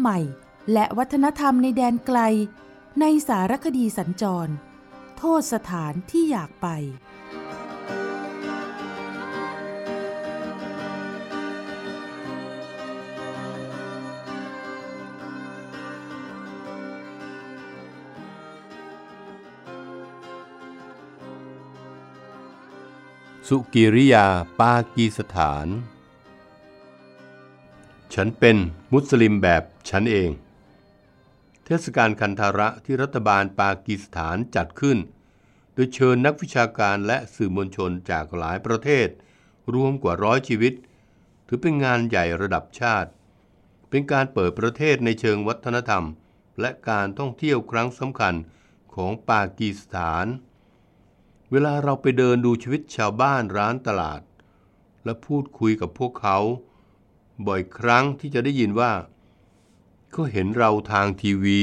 ใหม่ และวัฒนธรรมในแดนไกล ในสารคดีสัญจร โทษสถานที่อยากไป สุกิริยาปากีสถาน ฉันเป็นมุสลิมแบบฉันเอง เทศกาลคันธาระที่รัฐบาลปากีสถานจัดขึ้น โดยเชิญนักวิชาการและสื่อมวลชนจากหลายประเทศ รวมกว่าร้อยชีวิต ถือเป็นงานใหญ่ระดับชาติ เป็นการเปิดประเทศในเชิงวัฒนธรรม และการท่องเที่ยวครั้งสำคัญของปากีสถาน เวลาเราไปเดินดูชีวิตชาวบ้านร้านตลาด และพูดคุยกับพวกเขา บ่อยครั้งที่จะได้ยินว่าเขาเห็นเราทางทีวี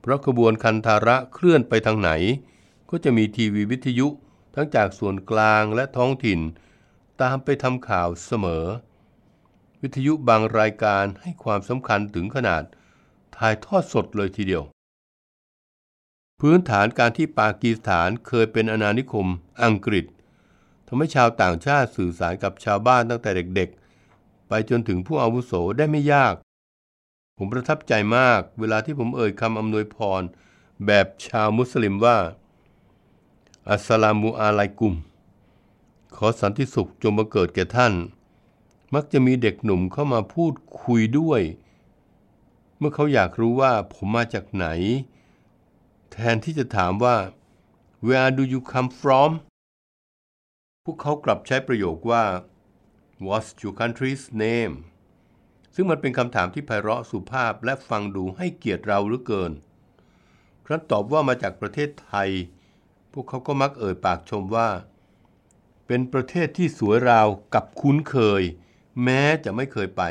เพราะขบวนคันธาระเคลื่อนไปทางไหน ก็จะมีทีวีวิทยุทั้งจากส่วนกลางและท้องถิ่น ตามไปทำข่าวเสมอ วิทยุบางรายการให้ความสำคัญถึงขนาดถ่ายทอดสดเลยทีเดียว พื้นฐานการที่ปากีสถานเคยเป็นอาณานิคมอังกฤษทำให้ชาวต่างชาติสื่อสารกับชาวบ้านตั้งแต่เด็กๆ ไปจนถึงผู้อาวุโสได้ไม่ยาก ผมประทับใจมากเวลาที่ผมเอ่ยคำอำนวยพร แบบชาวมุสลิมว่า อัสสลามุอะลัยกุม ขอสันติสุขจงมาเกิดแก่ท่าน มักจะมีเด็กหนุ่มเข้ามาพูดคุยด้วย เมื่อเขาอยากรู้ว่าผมมาจากไหน แทนที่จะถามว่า where do you come from พวกเขากลับใช้ประโยคว่า what's your country's name ซึ่งมันเป็นคำถามที่ไพเราะสุภาพและฟังดูให้เกียรติเราเหลือเกิน ครั้นตอบว่ามาจากประเทศไทย พวกเขาก็มักเอ่ยปากชมว่า เป็นประเทศที่สวยราวกับคุ้นเคย แม้จะไม่เคยไป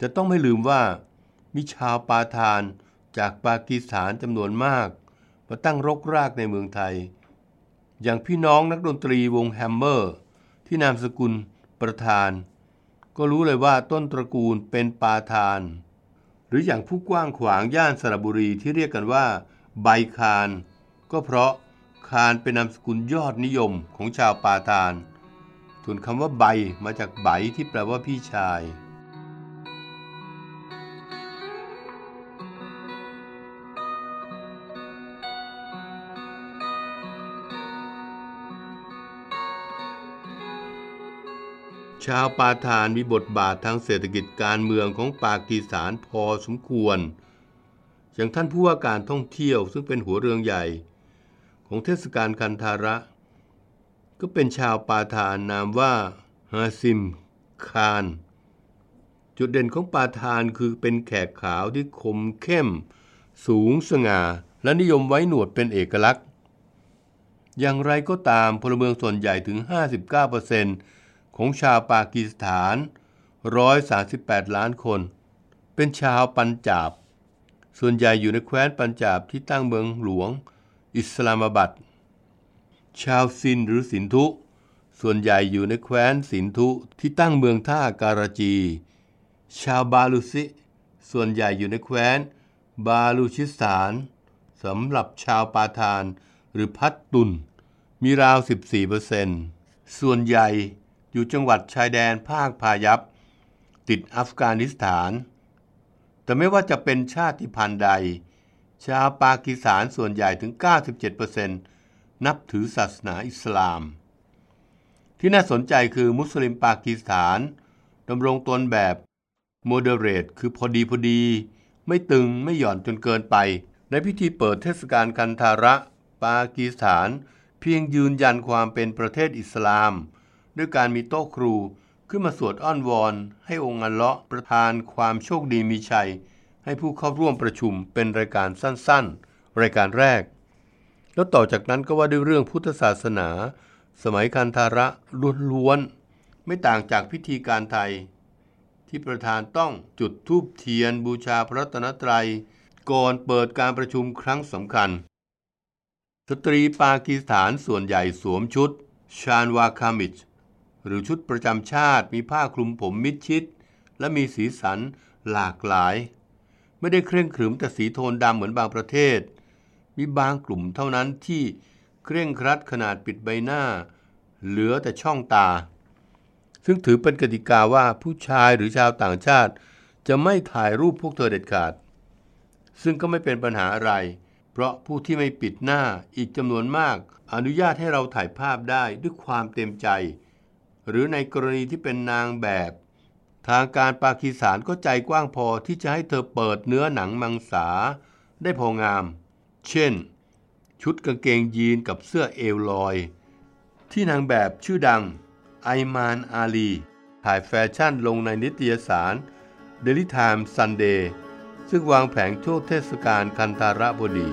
จะต้องไม่ลืมว่า มีชาวปาทานจากปากีสถานจำนวนมาก มาตั้งรกรากในเมืองไทย อย่างพี่น้องนักดนตรีวงแฮมเมอร์ ที่นามสกุล ประธาน ก็รู้เลยว่าต้นตระกูลเป็นปาทาน หรืออย่างผู้กว้างขวางย่านสระบุรีที่เรียกกันว่า ใบคาน ก็เพราะคานเป็นนามสกุลยอดนิยมของชาวปาทานส่วนคำว่าใบมาจากใบที่แปลว่าพี่ชาย ชาวปาทานมีบทบาททางเศรษฐกิจการเมืองของปากีสถานพอสมควร อย่างท่านผู้ว่าการท่องเที่ยวซึ่งเป็นหัวเรืองใหญ่ ของเทศกาลคันธาระ ก็เป็นชาวปาทานนามว่าฮาซิม คาน จุดเด่นของปาทานคือเป็นแขกขาวที่คมเข้ม สูงสง่า และนิยมไว้หนวดเป็นเอกลักษณ์ อย่างไรก็ตามพลเมืองส่วนใหญ่ถึง 59% ของชาวปากีสถาน 138 ล้านคน เป็นชาวปัญจาบ ส่วนใหญ่อยู่ในแคว้นปัญจาบที่ตั้งเมืองหลวง อิสลามบัด ชาวซินหรือสินธุ ส่วนใหญ่อยู่ในแคว้นสินธุที่ตั้งเมืองท่าการาจี ชาวบาลูซิ ส่วนใหญ่อยู่ในแคว้นบาลูชิสถานสำหรับชาวปาทานหรือพัตตุน มีราว 14%ส่วนใหญ่ อยู่จังหวัดชายแดนภาคพายัพติดอัฟกานิสถาน แต่ไม่ว่าจะเป็นชาติพันธุ์ใด ชาวปากีสถานส่วนใหญ่ถึง 97%นับถือศาสนาอิสลาม ที่น่าสนใจคือมุสลิมปากีสถานดำรงตนแบบโมเดเรตคือพอดีพอดี ไม่ตึงไม่หย่อนจนเกินไป ในพิธีเปิดเทศกาลคันธาระ ปากีสถาน เพียงยืนยันความเป็นประเทศอิสลาม ด้วยการมีโต๊ะครู ขึ้นมาสวดอ้อนวอน ให้องค์อัลเลาะห์ประทานความโชคดีมีชัย ให้ผู้เข้าร่วมประชุมเป็นรายการสั้นๆ รายการแรก แล้วต่อจากนั้นก็ว่าด้วยเรื่องพุทธศาสนา สมัยคันธาระล้วนๆไม่ต่างจากพิธีการไทย ที่ประธานต้องจุดธูปเทียนบูชาพระตนตรัย ก่อนเปิดการประชุมครั้งสำคัญสตรีปากีสถานส่วนใหญ่สวมชุด ชานวาคามิช หรือชุดประจำชาติมีผ้าคลุมผมมิดชิด และมีสีสันหลากหลาย ไม่ได้เคร่งขรึมแต่สีโทนดำเหมือนบางประเทศ มีบางกลุ่มเท่านั้นที่เคร่งครัดขนาดปิดใบหน้า เหลือแต่ช่องตา ซึ่งถือเป็นกติกาว่าผู้ชายหรือชาวต่างชาติ จะไม่ถ่ายรูปพวกเธอเด็ดขาด ซึ่งก็ไม่เป็นปัญหาอะไร เพราะผู้ที่ไม่ปิดหน้าอีกจำนวนมากอนุญาตให้เราถ่ายภาพได้ด้วยความเต็มใจ หรือในกรณีที่เป็นนางแบบ ทางการปากีสถานก็ใจกว้างพอที่จะให้เธอเปิดเนื้อหนังมังสาได้พองาม เช่น ชุดกางเกงยีนกับเสื้อเอวลอย ที่นางแบบชื่อดังไอมานอาลี ถ่ายแฟชั่นลงในนิตยสาร Daily Time Sunday ซึ่งวางแผงช่วงเทศกาลคันธาระบดี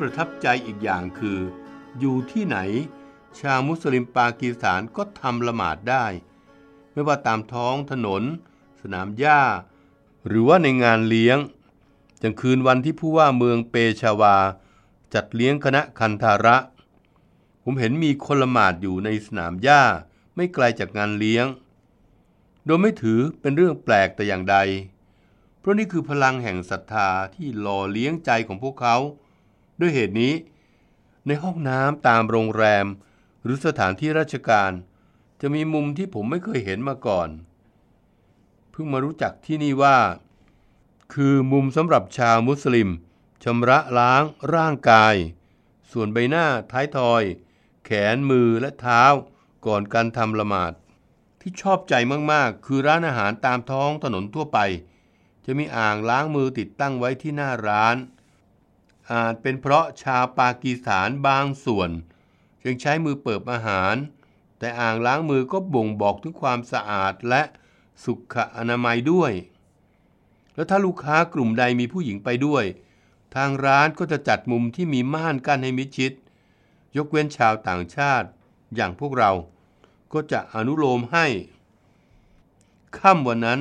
ประทับใจอีกอย่างคือ อยู่ที่ไหน ชาวมุสลิมปากีสถานก็ทำละหมาดได้ ไม่ว่าตามท้องถนน สนามหญ้า หรือว่าในงานเลี้ยงจังคืนวันที่ผู้ว่าเมืองเปชาวา จัดเลี้ยงคณะคันธาระ ผมเห็นมีคนละหมาดอยู่ในสนามหญ้าไม่ไกลจากงานเลี้ยง โดยไม่ถือเป็นเรื่องแปลกแต่อย่างใด เพราะนี่คือพลังแห่งศรัทธาที่หล่อเลี้ยงใจของพวกเขา ด้วยเหตุนี้ ในห้องน้ำตามโรงแรม หรือสถานที่ราชการ จะมีมุมที่ผมไม่เคยเห็นมาก่อน เพิ่งมารู้จักที่นี่ว่า คือมุมสำหรับชาวมุสลิมชำระล้างร่างกาย ส่วนใบหน้าท้ายทอย แขนมือและเท้า ก่อนการทำละหมาด ที่ชอบใจมากๆ คือร้านอาหารตามท้องถนนทั่วไป จะมีอ่างล้างมือติดตั้งไว้ที่หน้าร้าน อาจเป็นเพราะชาวปากีสถานบางส่วนยังใช้มือเปิบอาหาร แต่อ่างล้างมือก็บ่งบอกถึงความสะอาดและสุขอนามัยด้วย แล้วถ้าลูกค้ากลุ่มใดมีผู้หญิงไปด้วย ทางร้านก็จะจัดมุมที่มีม่านกั้นให้มิดชิด ยกเว้นชาวต่างชาติอย่างพวกเรา ก็จะอนุโลมให้ ค่ำวันนั้น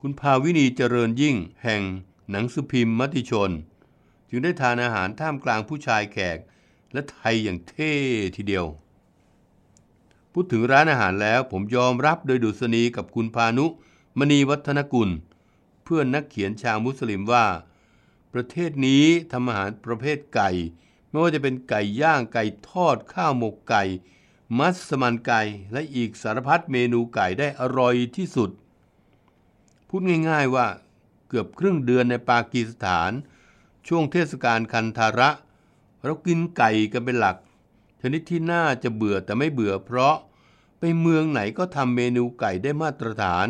คุณภาวินีเจริญยิ่งแห่ง หนังสือพิมพ์มติชน จึงได้ทานอาหารท่ามกลางผู้ชายแขก และไทยอย่างเท่ทีเดียว พูดถึงร้านอาหารแล้วผมยอมรับโดยดุษณีกับคุณพานุ มณีวัฒนกุล เพื่อนนักเขียนชาวมุสลิมว่า ประเทศนี้ทำอาหารประเภทไก่ ไม่ว่าจะเป็นไก่ย่างไก่ทอดข้าวหมกไก่ มัสมันไก่และอีกสารพัดเมนูไก่ได้อร่อยที่สุดพูดง่าย ๆว่า เกือบครึ่งเดือนในปากีสถาน ช่วงเทศกาลคันธาระเรากินไก่กันเป็นหลัก ชนิดที่น่าจะเบื่อแต่ไม่เบื่อเพราะไปเมืองไหนก็ทำเมนูไก่ได้มาตรฐาน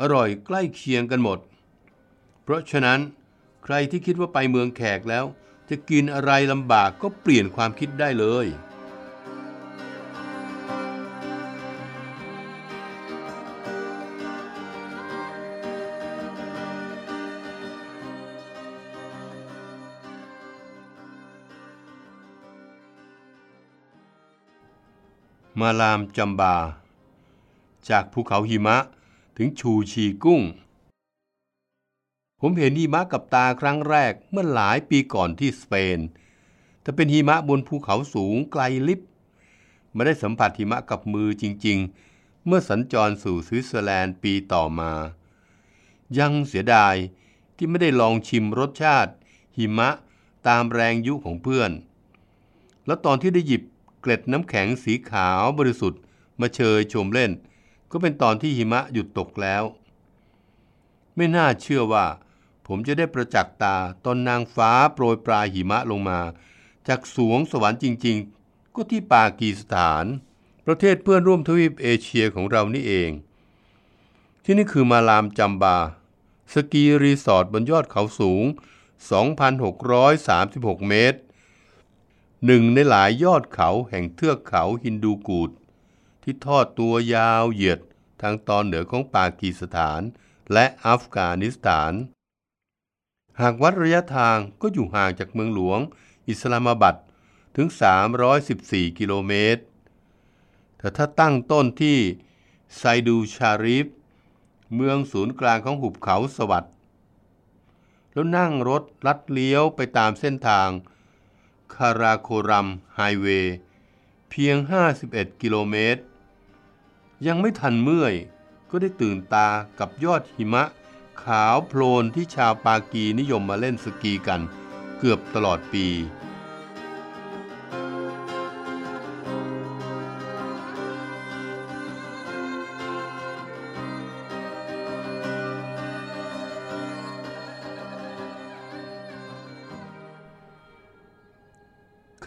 อร่อยใกล้เคียงกันหมด เพราะฉะนั้นใครที่คิดว่าไปเมืองแขกแล้ว จะกินอะไรลำบากก็เปลี่ยนความคิดได้เลย มาลามจัมบา จากภูเขาหิมะถึงชูชีกุ้ง ผมเห็นหิมะกับตาครั้งแรกเมื่อหลายปีก่อนที่สเปน แต่เป็นหิมะบนภูเขาสูงไกลลิบไม่ได้สัมผัสหิมะกับมือจริง ๆ เมื่อสัญจรสู่สวิตเซอร์แลนด์ปีต่อมา ยังเสียดายที่ไม่ได้ลองชิมรสชาติหิมะตามแรงยุของเพื่อน แล้วตอนที่ได้หยิบ เกล็ดน้ำแข็งสีขาวบริสุทธิ์ มาเชยชมเล่น ก็เป็นตอนที่หิมะหยุดตกแล้ว ไม่น่าเชื่อว่า ผมจะได้ประจักษ์ตาตอนนางฟ้าโปรยปลายหิมะลงมา จากสวงสวรรค์จริง ๆ ก็ที่ปากีสถาน ประเทศเพื่อนร่วมทวีปเอเชียของเรานี่เอง ที่นี่คือมาลามจัมบา สกีรีสอร์ทบนยอดเขาสูง 2,636 เมตร หนึ่งในหลายยอดเขาแห่งเทือกเขาฮินดูกูด ที่ทอดตัวยาวเหยียดทางตอนเหนือของปากีสถานและอัฟกานิสถาน หากวัดระยะทางก็อยู่ห่างจากเมืองหลวง อิสลามบัดถึง 314 กิโลเมตร แต่ถ้าตั้งต้นที่ไซดูชาริฟ เมืองศูนย์กลางของหุบเขาสวัสด์แล้วนั่งรถลัดเลี้ยวไปตามเส้นทาง คาราโครัมไฮเวย์เพียง 51 กิโลเมตร ยังไม่ทันเมื่อยก็ได้ตื่นตากับยอดหิมะ ขาวโพลนที่ชาวปากีนิยมมาเล่นสกีกัน เกือบตลอดปี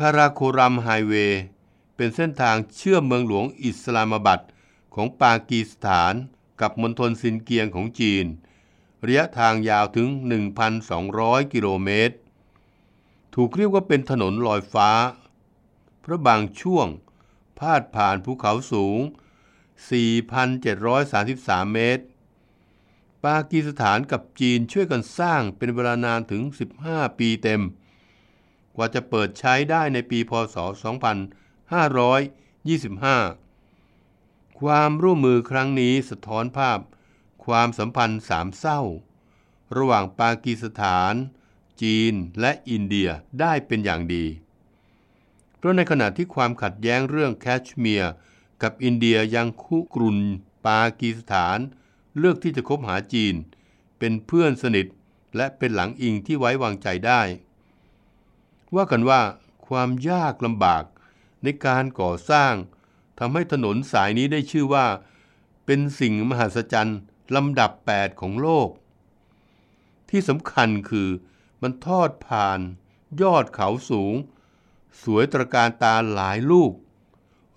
าราโครัมไฮเวย์เป็นเส้นทางเชื่อมเมืองหลวงอิสลามบัดของปากีสถานกับมณฑลซินเกียงของจีน ระยะทางยาวถึง 1,200 กิโลเมตร ถูกเรียกว่าเป็นถนนลอยฟ้า เพราะบางช่วงพาดผ่านภูเขาสูง 4,733 เมตร ปากีสถานกับจีนช่วยกันสร้างเป็นเวลานานถึง 15 ปีเต็ม กว่าจะเปิดใช้ได้ในปีพศ 2525 ความร่วมมือครั้งนี้สะท้อนภาพ ความสัมพันธ์สามเศร้า ระหว่างปากีสถาน จีนและอินเดียได้เป็นอย่างดี เพราะในขณะที่ความขัดแย้งเรื่องแคชเมียร์กับอินเดียยังคุกรุนปากีสถาน เลือกที่จะคบหาจีน เป็นเพื่อนสนิทและเป็นหลังอิงที่ไว้วางใจได้ ว่ากันว่าความยากลำบากในการก่อสร้างทำให้ถนนสายนี้ได้ชื่อว่า เป็นสิ่งมหัศจรรย์ลำดับ 8 ของโลก ที่สำคัญคือมันทอดผ่าน ยอดเขาสูง สวยตระการตาหลายลูก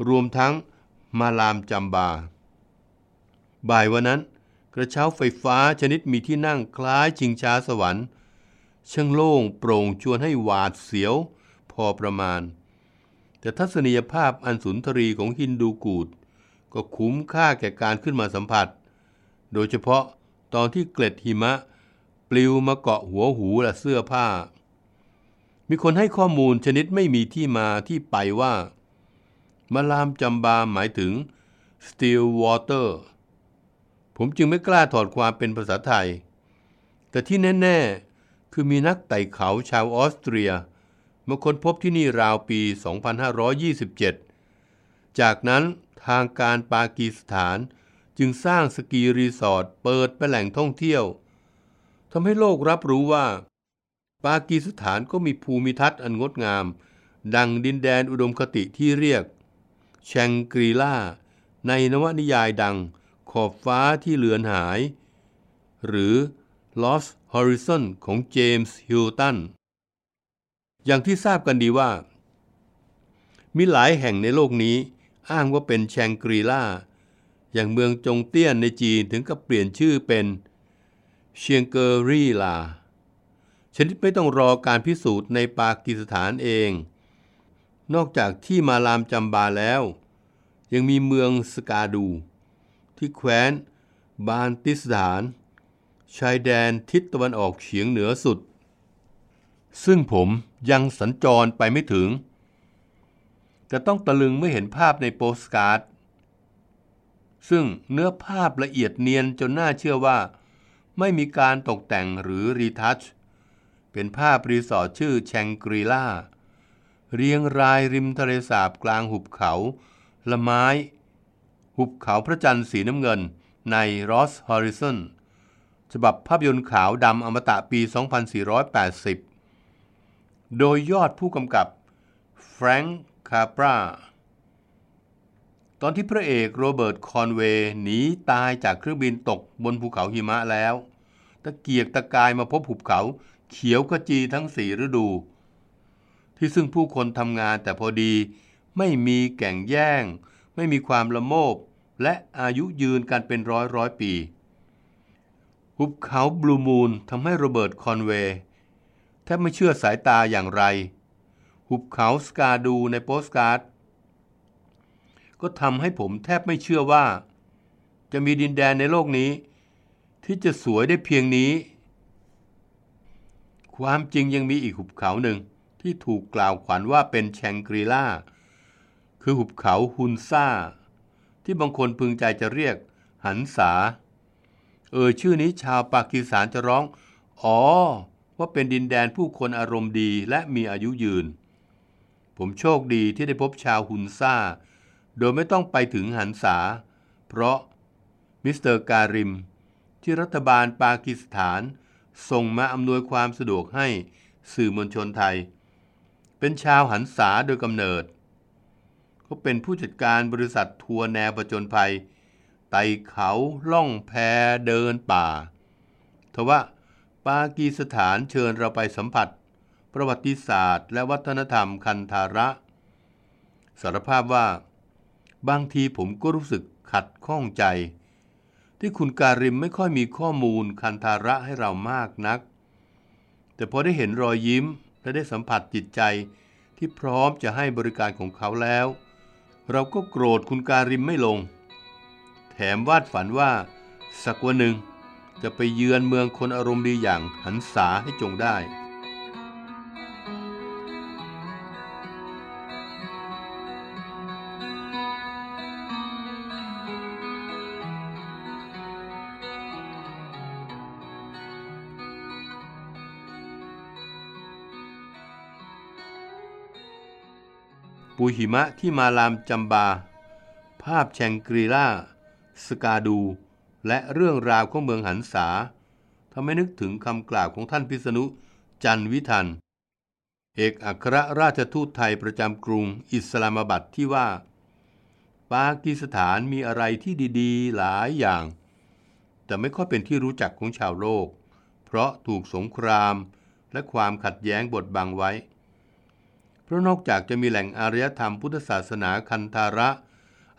รวมทั้งมาลามจัมบา บ่ายวันนั้น กระเช้าไฟฟ้าชนิดมีที่นั่งคล้ายชิงช้าสวรรค์ ช่างโล่งโปร่งชวนให้หวาดเสียว พอประมาณ แต่ทัศนียภาพอันสุนทรีของฮินดูกูด ก็คุ้มค่าแก่การขึ้นมาสัมผัส โดยเฉพาะตอนที่เกล็ดหิมะ ปลิวมาเกาะหัวหูและเสื้อผ้า มีคนให้ข้อมูลชนิดไม่มีที่มาที่ไปว่า มาลามจำบาหมายถึง still water ผมจึงไม่กล้าถอดความเป็นภาษาไทย แต่ที่แน่ ๆ คือมีนักไต่เขาชาวออสเตรียมาค้นพบที่นี่ราวปี 2527 จากนั้นทางการปากีสถานจึงสร้างสกีรีสอร์ทเปิดเป็นแหล่งท่องเที่ยวทำให้โลกรับรู้ว่า ปากีสถานก็มีภูมิทัศน์อันงดงาม ดังดินแดนอุดมคติที่เรียก แชงกรีล่า ในนวนิยายดังขอบฟ้าที่เลือนหาย หรือ Lost Horizon ของเจมส์ฮิลตันอย่างที่ทราบกันดีว่า มีหลายแห่งในโลกนี้อ้างว่าเป็นแชงกรีลาอย่างเมืองจงเตี้ยนในจีนถึงกับเปลี่ยนชื่อเป็นเชียงเกอรีลาชนิดไม่ต้องรอการพิสูจน์ในปากีสถานเอง นอกจากที่มาลามจำบาแล้ว ยังมีเมืองสกาดู ที่แคว้นบานติสถาน ชายแดนทิศตะวันออกเฉียงเหนือสุด ซึ่งผมยังสัญจรไปไม่ถึงแต่ต้องตะลึงเมื่อเห็นภาพในโปสการ์ด ซึ่งเนื้อภาพละเอียดเนียนจนน่าเชื่อว่า ไม่มีการตกแต่งหรือ retouch เป็นภาพรีสอร์ทชื่อแชงกรีล่า เรียงรายริมทะเลสาบกลางหุบเขาละไม้ หุบเขาพระจันทร์สีน้ำเงินใน Lost Horizon ฉบับภาพยนตร์ขาวดำอมตะปี 2480 โดยยอดผู้กำกับแฟรงค์คาปรา ตอนที่พระเอกโรเบิร์ตคอนเวย์หนีตายจากเครื่องบินตกบนภูเขาหิมะแล้ว ตะเกียกตะกายมาพบหุบเขาเขียวขจีทั้งสี่ฤดู ที่ซึ่งผู้คนทำงานแต่พอดีไม่มีแก่งแย่ง ไม่มีความละโมบ และอายุยืนกันเป็นร้อยร้อยปี หุบเขา Blue Moon ทำให้โรเบิร์ตคอนเวย์แทบไม่เชื่อสายตาอย่างไร หุบเขาสการ์ดูในโปสการ์ด ก็ทำให้ผมแทบไม่เชื่อว่า จะมีดินแดนในโลกนี้ ที่จะสวยได้เพียงนี้ ความจริงยังมีอีกหุบเขาหนึ่งที่ถูกกล่าวขวัญว่าเป็นแชงกรีล่า คือหุบเขาฮุนซ่า ที่บางคนพึงใจจะเรียกหันษา เออชื่อนี้ชาวปากีสถานจะร้อง อ๋อ ว่าเป็นดินแดนผู้คนอารมณ์ดีและมีอายุยืน ผมโชคดีที่ได้พบชาวฮุนซ่า โดยไม่ต้องไปถึงหันษา เพราะมิสเตอร์การิม ที่รัฐบาลปากีสถาน ส่งมาอำนวยความสะดวกให้สื่อมวลชนไทย เป็นชาวหันษาโดยกำเนิดเขาเป็นผู้จัดการบริษัททัวร์แนวประจนภัย ต่เขาล่องแพเดินป่า ทว่าปากีสถานเชิญเราไปสัมผัส ประวัติศาสตร์ และวัฒนธรรมคันธาระ สารภาพว่า บางทีผมก็รู้สึกขัดข้องใจ ที่คุณการิมไม่ค่อยมีข้อมูลคันธาระให้เรามากนัก แต่พอได้เห็นรอยยิ้มและได้สัมผัสจิตใจที่พร้อมจะให้บริการของเขาแล้ว เราก็โกรธคุณการิมไม่ลง แถมวาดฝันว่า สักวันหนึ่ง จะไปเยือนเมืองคนอารมณ์ดีอย่างหันษาให้จงได้ ปูหิมะที่มาลามจัมบา ภาพแชงกรีล่า สกาดู และเรื่องราวของเมืองหันษาทำให้นึกถึงคำกล่าวของท่านพิษณุจันวิทัน เอกอัครราชทูตไทยประจำกรุงอิสลามบัดที่ว่า ปากีสถานมีอะไรที่ดีๆ หลายอย่าง แต่ไม่ค่อยเป็นที่รู้จักของชาวโลก เพราะถูกสงครามและความขัดแย้งบดบังไว้ เพราะนอกจากจะมีแหล่งอารยธรรมพุทธศาสนาคันธาระ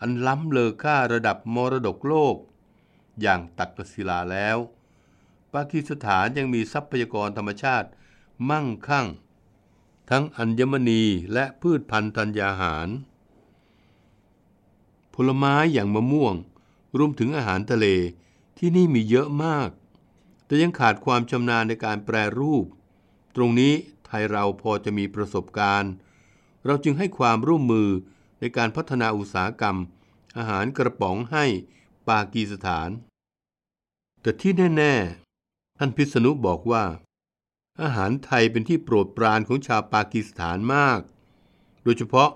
อันล้ำเลอค่าระดับมรดกโลก อย่างตักกศิลาแล้ว ปากีสถานยังมีทรัพยากรธรรมชาติมั่งคั่ง ทั้งอัญมณีและพืชพันธุ์ธัญญาหาร ผลไม้อย่างมะม่วงรวมถึงอาหารทะเลที่นี่มีเยอะมาก แต่ยังขาดความชำนาญในการแปรรูป ตรงนี้ไทยเราพอจะมีประสบการณ์ เราจึงให้ความร่วมมือ ในการพัฒนาอุตสาหกรรม อาหารกระป๋องให้ปากีสถาน แต่ที่แน่ ๆ ท่านพิษณุบอกว่า อาหารไทยเป็นที่โปรดปรานของชาวปากีสถานมาก โดยเฉพาะ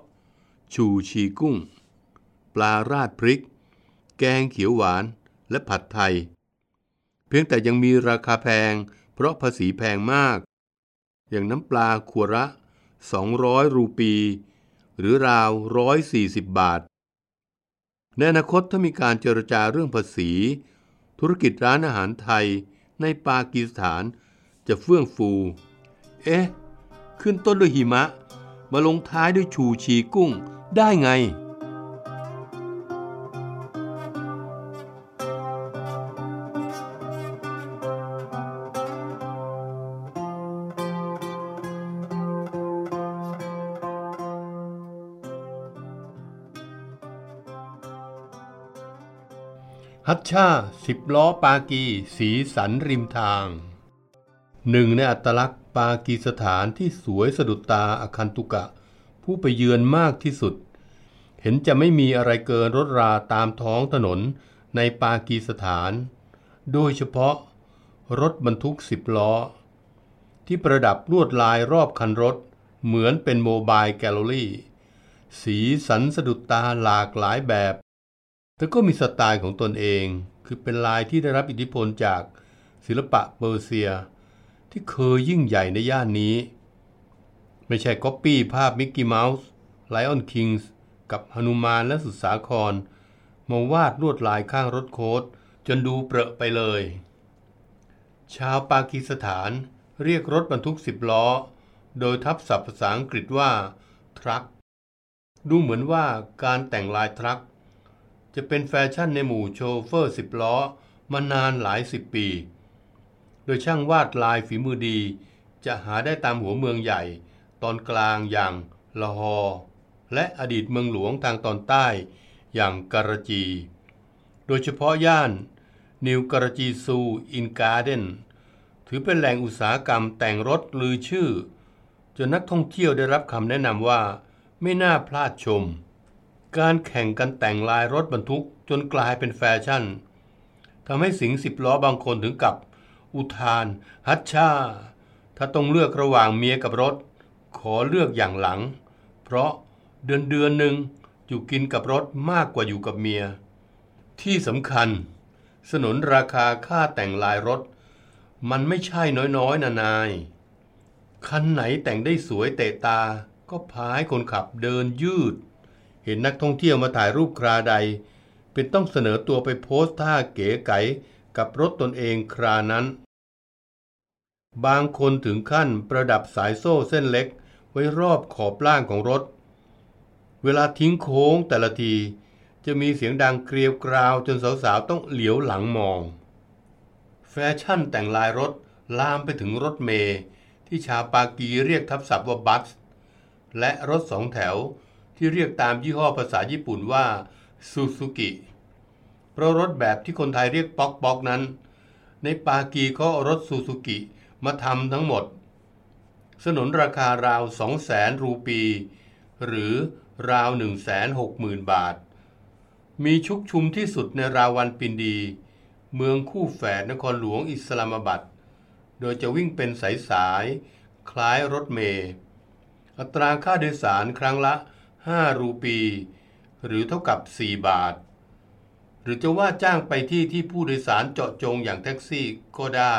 ชูชีกุ้ง ปลาราดพริก แกงเขียวหวานและผัดไทย เพียงแต่ยังมีราคาแพง เพราะภาษีแพงมาก อย่างน้ำปลาขวดละ200 รูปี หรือราว 140 บาท ในอนาคตถ้ามีการเจรจาเรื่องภาษี ธุรกิจร้านอาหารไทยในปากีสถานจะเฟื่องฟู เอ๊ะ ขึ้นต้นด้วยหิมะ มาลงท้ายด้วยชูชีกุ้งได้ไง ฮัตชาสิบล้อปากี สีสันริมทาง หนึ่งในอัตลักษณ์ปากีสถานที่สวยสะดุดตาอาคันตุกะ ผู้ไปเยือนมากที่สุด เห็นจะไม่มีอะไรเกินรถราตามท้องถนนในปากีสถาน โดยเฉพาะรถบรรทุกสิบล้อ ที่ประดับลวดลายรอบคันรถเหมือนเป็นโมบายแกลเลอรี่ สีสันสะดุดตาหลากหลายแบบ แต่ก็มีสไตล์ของตนเอง คือเป็นลายที่ได้รับอิทธิพลจากศิลปะเปอร์เซีย ที่เคยยิ่งใหญ่ในย่านนี้ ไม่ใช่ก๊อปปี้ภาพมิกกี้เมาส์ Lion King กับหนุมานและสุดสาคร มาวาดลวดลายข้างรถโค้ชจนดูเปรอะไปเลย ชาวปากีสถานเรียกรถบรรทุกสิบล้อ โดยทับศัพท์ภาษาอังกฤษว่า truck ดูเหมือนว่าการแต่งลายทรัค จะเป็นแฟชั่นในหมู่โชเฟอร์สิบล้อมานานหลายสิบปี โดยช่างวาดลายฝีมือดี จะหาได้ตามหัวเมืองใหญ่ ตอนกลางอย่างละฮอและอดีตเมืองหลวงทางตอนใต้อย่างการจี โดยเฉพาะย่านนิวการจีซูอินการ์เดนถือเป็นแหล่งอุตสาหกรรมแต่งรถลือชื่อ จนนักท่องเที่ยวได้รับคำแนะนำว่าไม่น่าพลาดชม การแข่งกันแต่งลายรถบรรทุกจนกลายเป็นแฟชั่นทำให้สิงสิบล้อบางคนถึงกับ อุทาน ฮัชชา ถ้าต้องเลือกระหว่างเมียกับรถ ขอเลือกอย่างหลัง เพราะเดือนเดือนหนึ่งอยู่กินกับรถมากกว่าอยู่กับเมีย ที่สำคัญ สนนราคาค่าแต่งลายรถ มันไม่ใช่น้อยๆนะนาย คันไหนแต่งได้สวยเตะตาก็พาให้คนขับเดินยืด เห็นนักท่องเที่ยวมาถ่ายรูปคราใด เป็นต้องเสนอตัวไปโพสท่าเก๋ไก๋กับรถตนเองครานั้น บางคนถึงขั้นประดับสายโซ่เส้นเล็กไว้รอบขอบล่างของรถ เวลาทิ้งโค้งแต่ละที จะมีเสียงดังเกลียวกราวจนสาวๆต้องเหลียวหลังมอง แฟชั่นแต่งลายรถลามไปถึงรถเมย์ที่ชาวปากีเรียกทับศัพท์ว่า bus และรถสองแถว ที่เรียกตามยี่ห้อภาษาญี่ปุ่นว่าซูซูกิเพราะรถแบบที่คนไทยเรียกป๊อกป๊อกนั้น ในปากีเขารถซูซูกิมาทำทั้งหมด สนนราคาราว 2 0 0แสนรูปี หรือราว 1 6 0 0 0 0 บาท มีชุกชุมที่สุดในราวันปินดี เมืองคู่แฝดนครหลวงอิสลามบัดโดยจะวิ่งเป็นสายสาย คล้ายรถเมล์อัตราค่าโดยสารครั้งละ 5 รูปี หรือเท่ากับ 4 บาท หรือจะว่าจ้างไปที่ที่ผู้โดยสารเจาะจงอย่างแท็กซี่ก็ได้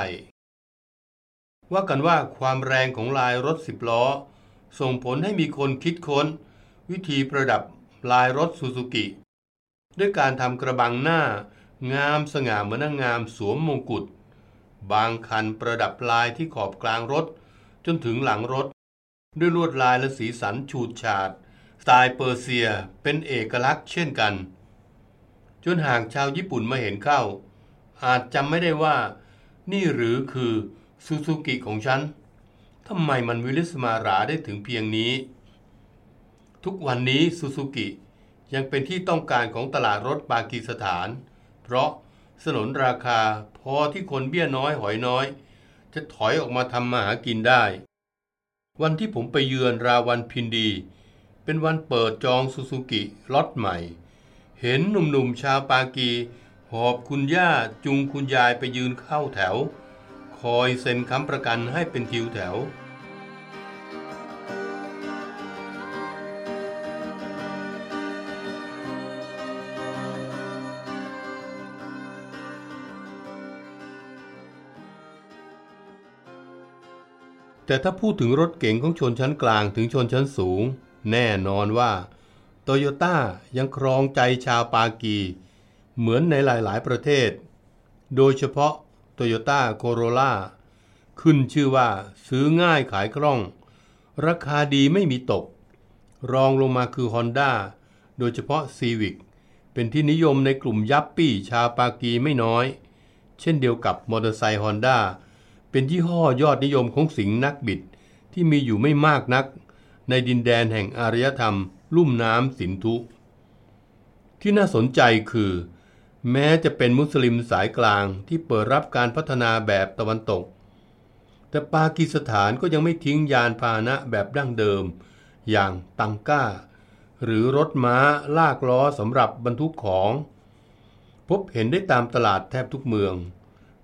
ว่ากันว่าความแรงของลายรถสิบล้อ ส่งผลให้มีคนคิดค้น วิธีประดับลายรถซูซูกิ ด้วยการทำกระบังหน้างามสง่าเหมือนนางงามสวมมงกุฎบางคันประดับลายที่ขอบกลางรถ จนถึงหลังรถ ด้วยลวดลายและสีสันฉูดฉาด ไตล์เปอร์เซียเป็นเอกลักษณ์เช่นกัน จนหากชาวญี่ปุ่นมาเห็นเข้า อาจจำไม่ได้ว่า นี่หรือคือซูซูกิของฉันทำไมมันวิลิศมาหราได้ถึงเพียงนี้ ทุกวันนี้ซูซูกิยังเป็นที่ต้องการของตลาดรถปากีสถาน เพราะสนนราคาพอที่คนเบี้ยน้อยหอยน้อย จะถอยออกมาทำมาหากินได้ วันที่ผมไปเยือนราวัลพินดี เป็นวันเปิดจองซูซูกิล็อตใหม่ เห็นหนุ่มๆชาวปากี หอบคุณย่าจุงคุณยายไปยืนเข้าแถว คอยเซ็นค้ำประกันให้เป็นทิวแถวแต่ถ้าพูดถึงรถเก๋งของชนชั้นกลางถึงชนชั้นสูง แน่นอนว่าโตโยต้ายังครองใจชาวปากี เหมือนในหลาย ๆ ประเทศ โดยเฉพาะโตโยต้าโคโรล่าขึ้นชื่อว่าซื้อง่ายขายคล่อง ราคาดีไม่มีตก รองลงมาคือ Honda โดยเฉพาะ Civic เป็นที่นิยมในกลุ่มยัปปี้ชาวปากีไม่น้อย เช่นเดียวกับมอเตอร์ไซค์ฮอนด้าเป็นยี่ห้อยอดนิยมของสิงห์นักบิดที่มีอยู่ไม่มากนัก ในดินแดนแห่งอารยธรรม ลุ่มน้ำสินธุ ที่น่าสนใจคือ แม้จะเป็นมุสลิมสายกลางที่เปิดรับการพัฒนาแบบตะวันตก แต่ปากีสถานก็ยังไม่ทิ้งยานพาหนะแบบดั้งเดิม อย่างตังก้า หรือรถม้าลากล้อสำหรับบรรทุกของ พบเห็นได้ตามตลาดแทบทุกเมือง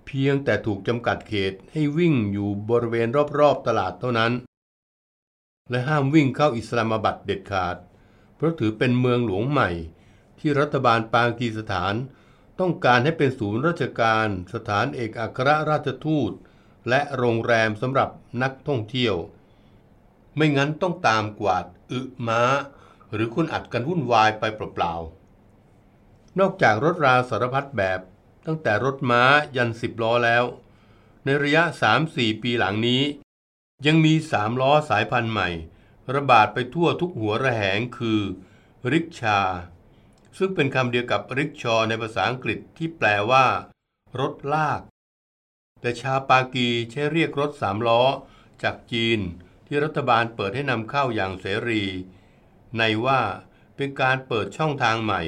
เพียงแต่ถูกจำกัดเขตให้วิ่งอยู่บริเวณรอบๆตลาดเท่านั้น และห้ามวิ่งเข้าอิสลามบัดเด็ดขาด เพราะถือเป็นเมืองหลวงใหม่ ที่รัฐบาลปากีสถาน ต้องการให้เป็นศูนย์ราชการ สถานเอกอัครราชทูต และโรงแรมสำหรับนักท่องเที่ยว ไม่งั้นต้องตามกวาดอึม้า หรือคุณอัดกันวุ่นวายไปเปล่าๆนอกจากรถราสารพัดแบบตั้งแต่รถม้ายันสิบล้อแล้ว ในระยะ 3-4 ปีหลังนี้ ยังมีสามล้อสายพันธุ์ใหม่ ระบาดไปทั่วทุกหัวระแหงคือริกชา ซึ่งเป็นคำเดียวกับริกชอในภาษาอังกฤษที่แปลว่า รถลาก แต่ชาปากีใช้เรียกรถสามล้อ จากจีนที่รัฐบาลเปิดให้นำเข้าอย่างเสรี ในว่าเป็นการเปิดช่องทางใหม่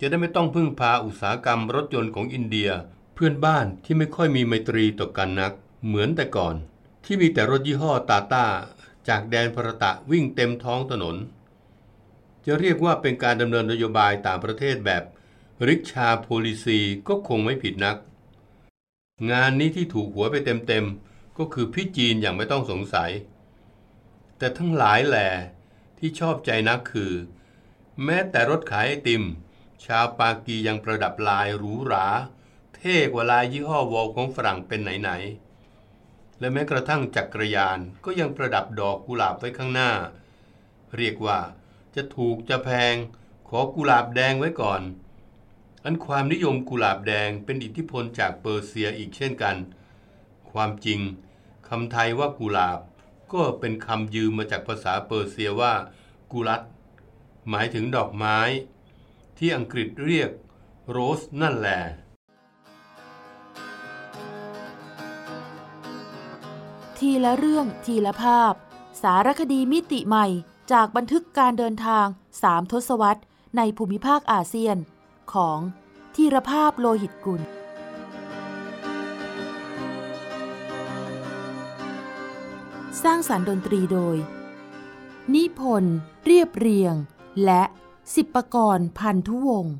จะได้ไม่ต้องพึ่งพาอุตสาหกรรมรถยนต์ของอินเดีย เพื่อนบ้านที่ไม่ค่อยมีไมตรีต่อกันนัก เหมือนแต่ก่อน ที่มีแต่รถยี่ห้อตาต้าจากแดนพรตะวิ่งเต็มท้องถนน จะเรียกว่าเป็นการดำเนินนโยบายต่างประเทศแบบริชาโพลิซีก็คงไม่ผิดนัก งานนี้ที่ถูกหัวไปเต็มๆ ก็คือพี่จีนอย่างไม่ต้องสงสัย แต่ทั้งหลายแหล่ที่ชอบใจนักคือ แม้แต่รถขายไอติม ชาวปากียังประดับลายหรูหรา เท่กว่าลายยี่ห้อวอลของฝรั่งเป็นไหนๆ และแม้กระทั่งจักรยานก็ยังประดับดอกกุหลาบไว้ข้างหน้า เรียกว่าจะถูกจะแพง ขอกุหลาบแดงไว้ก่อน อันความนิยมกุหลาบแดงเป็นอิทธิพลจากเปอร์เซียอีกเช่นกัน ความจริงคำไทยว่ากุหลาบ ก็เป็นคำยืมมาจากภาษาเปอร์เซียว่า กุลัตหมายถึงดอกไม้ ที่อังกฤษเรียกโรสนั่นแหละ ทีละเรื่องทีละภาพ สารคดีมิติใหม่จากบันทึกการเดินทางสามทศวรรษในภูมิภาคอาเซียน ของธีรภาพโลหิตกุล สร้างสารรค์ดนตรีโดย นิพนธ์เรียบเรียง และสิบประกรณ์พันธุวงศ์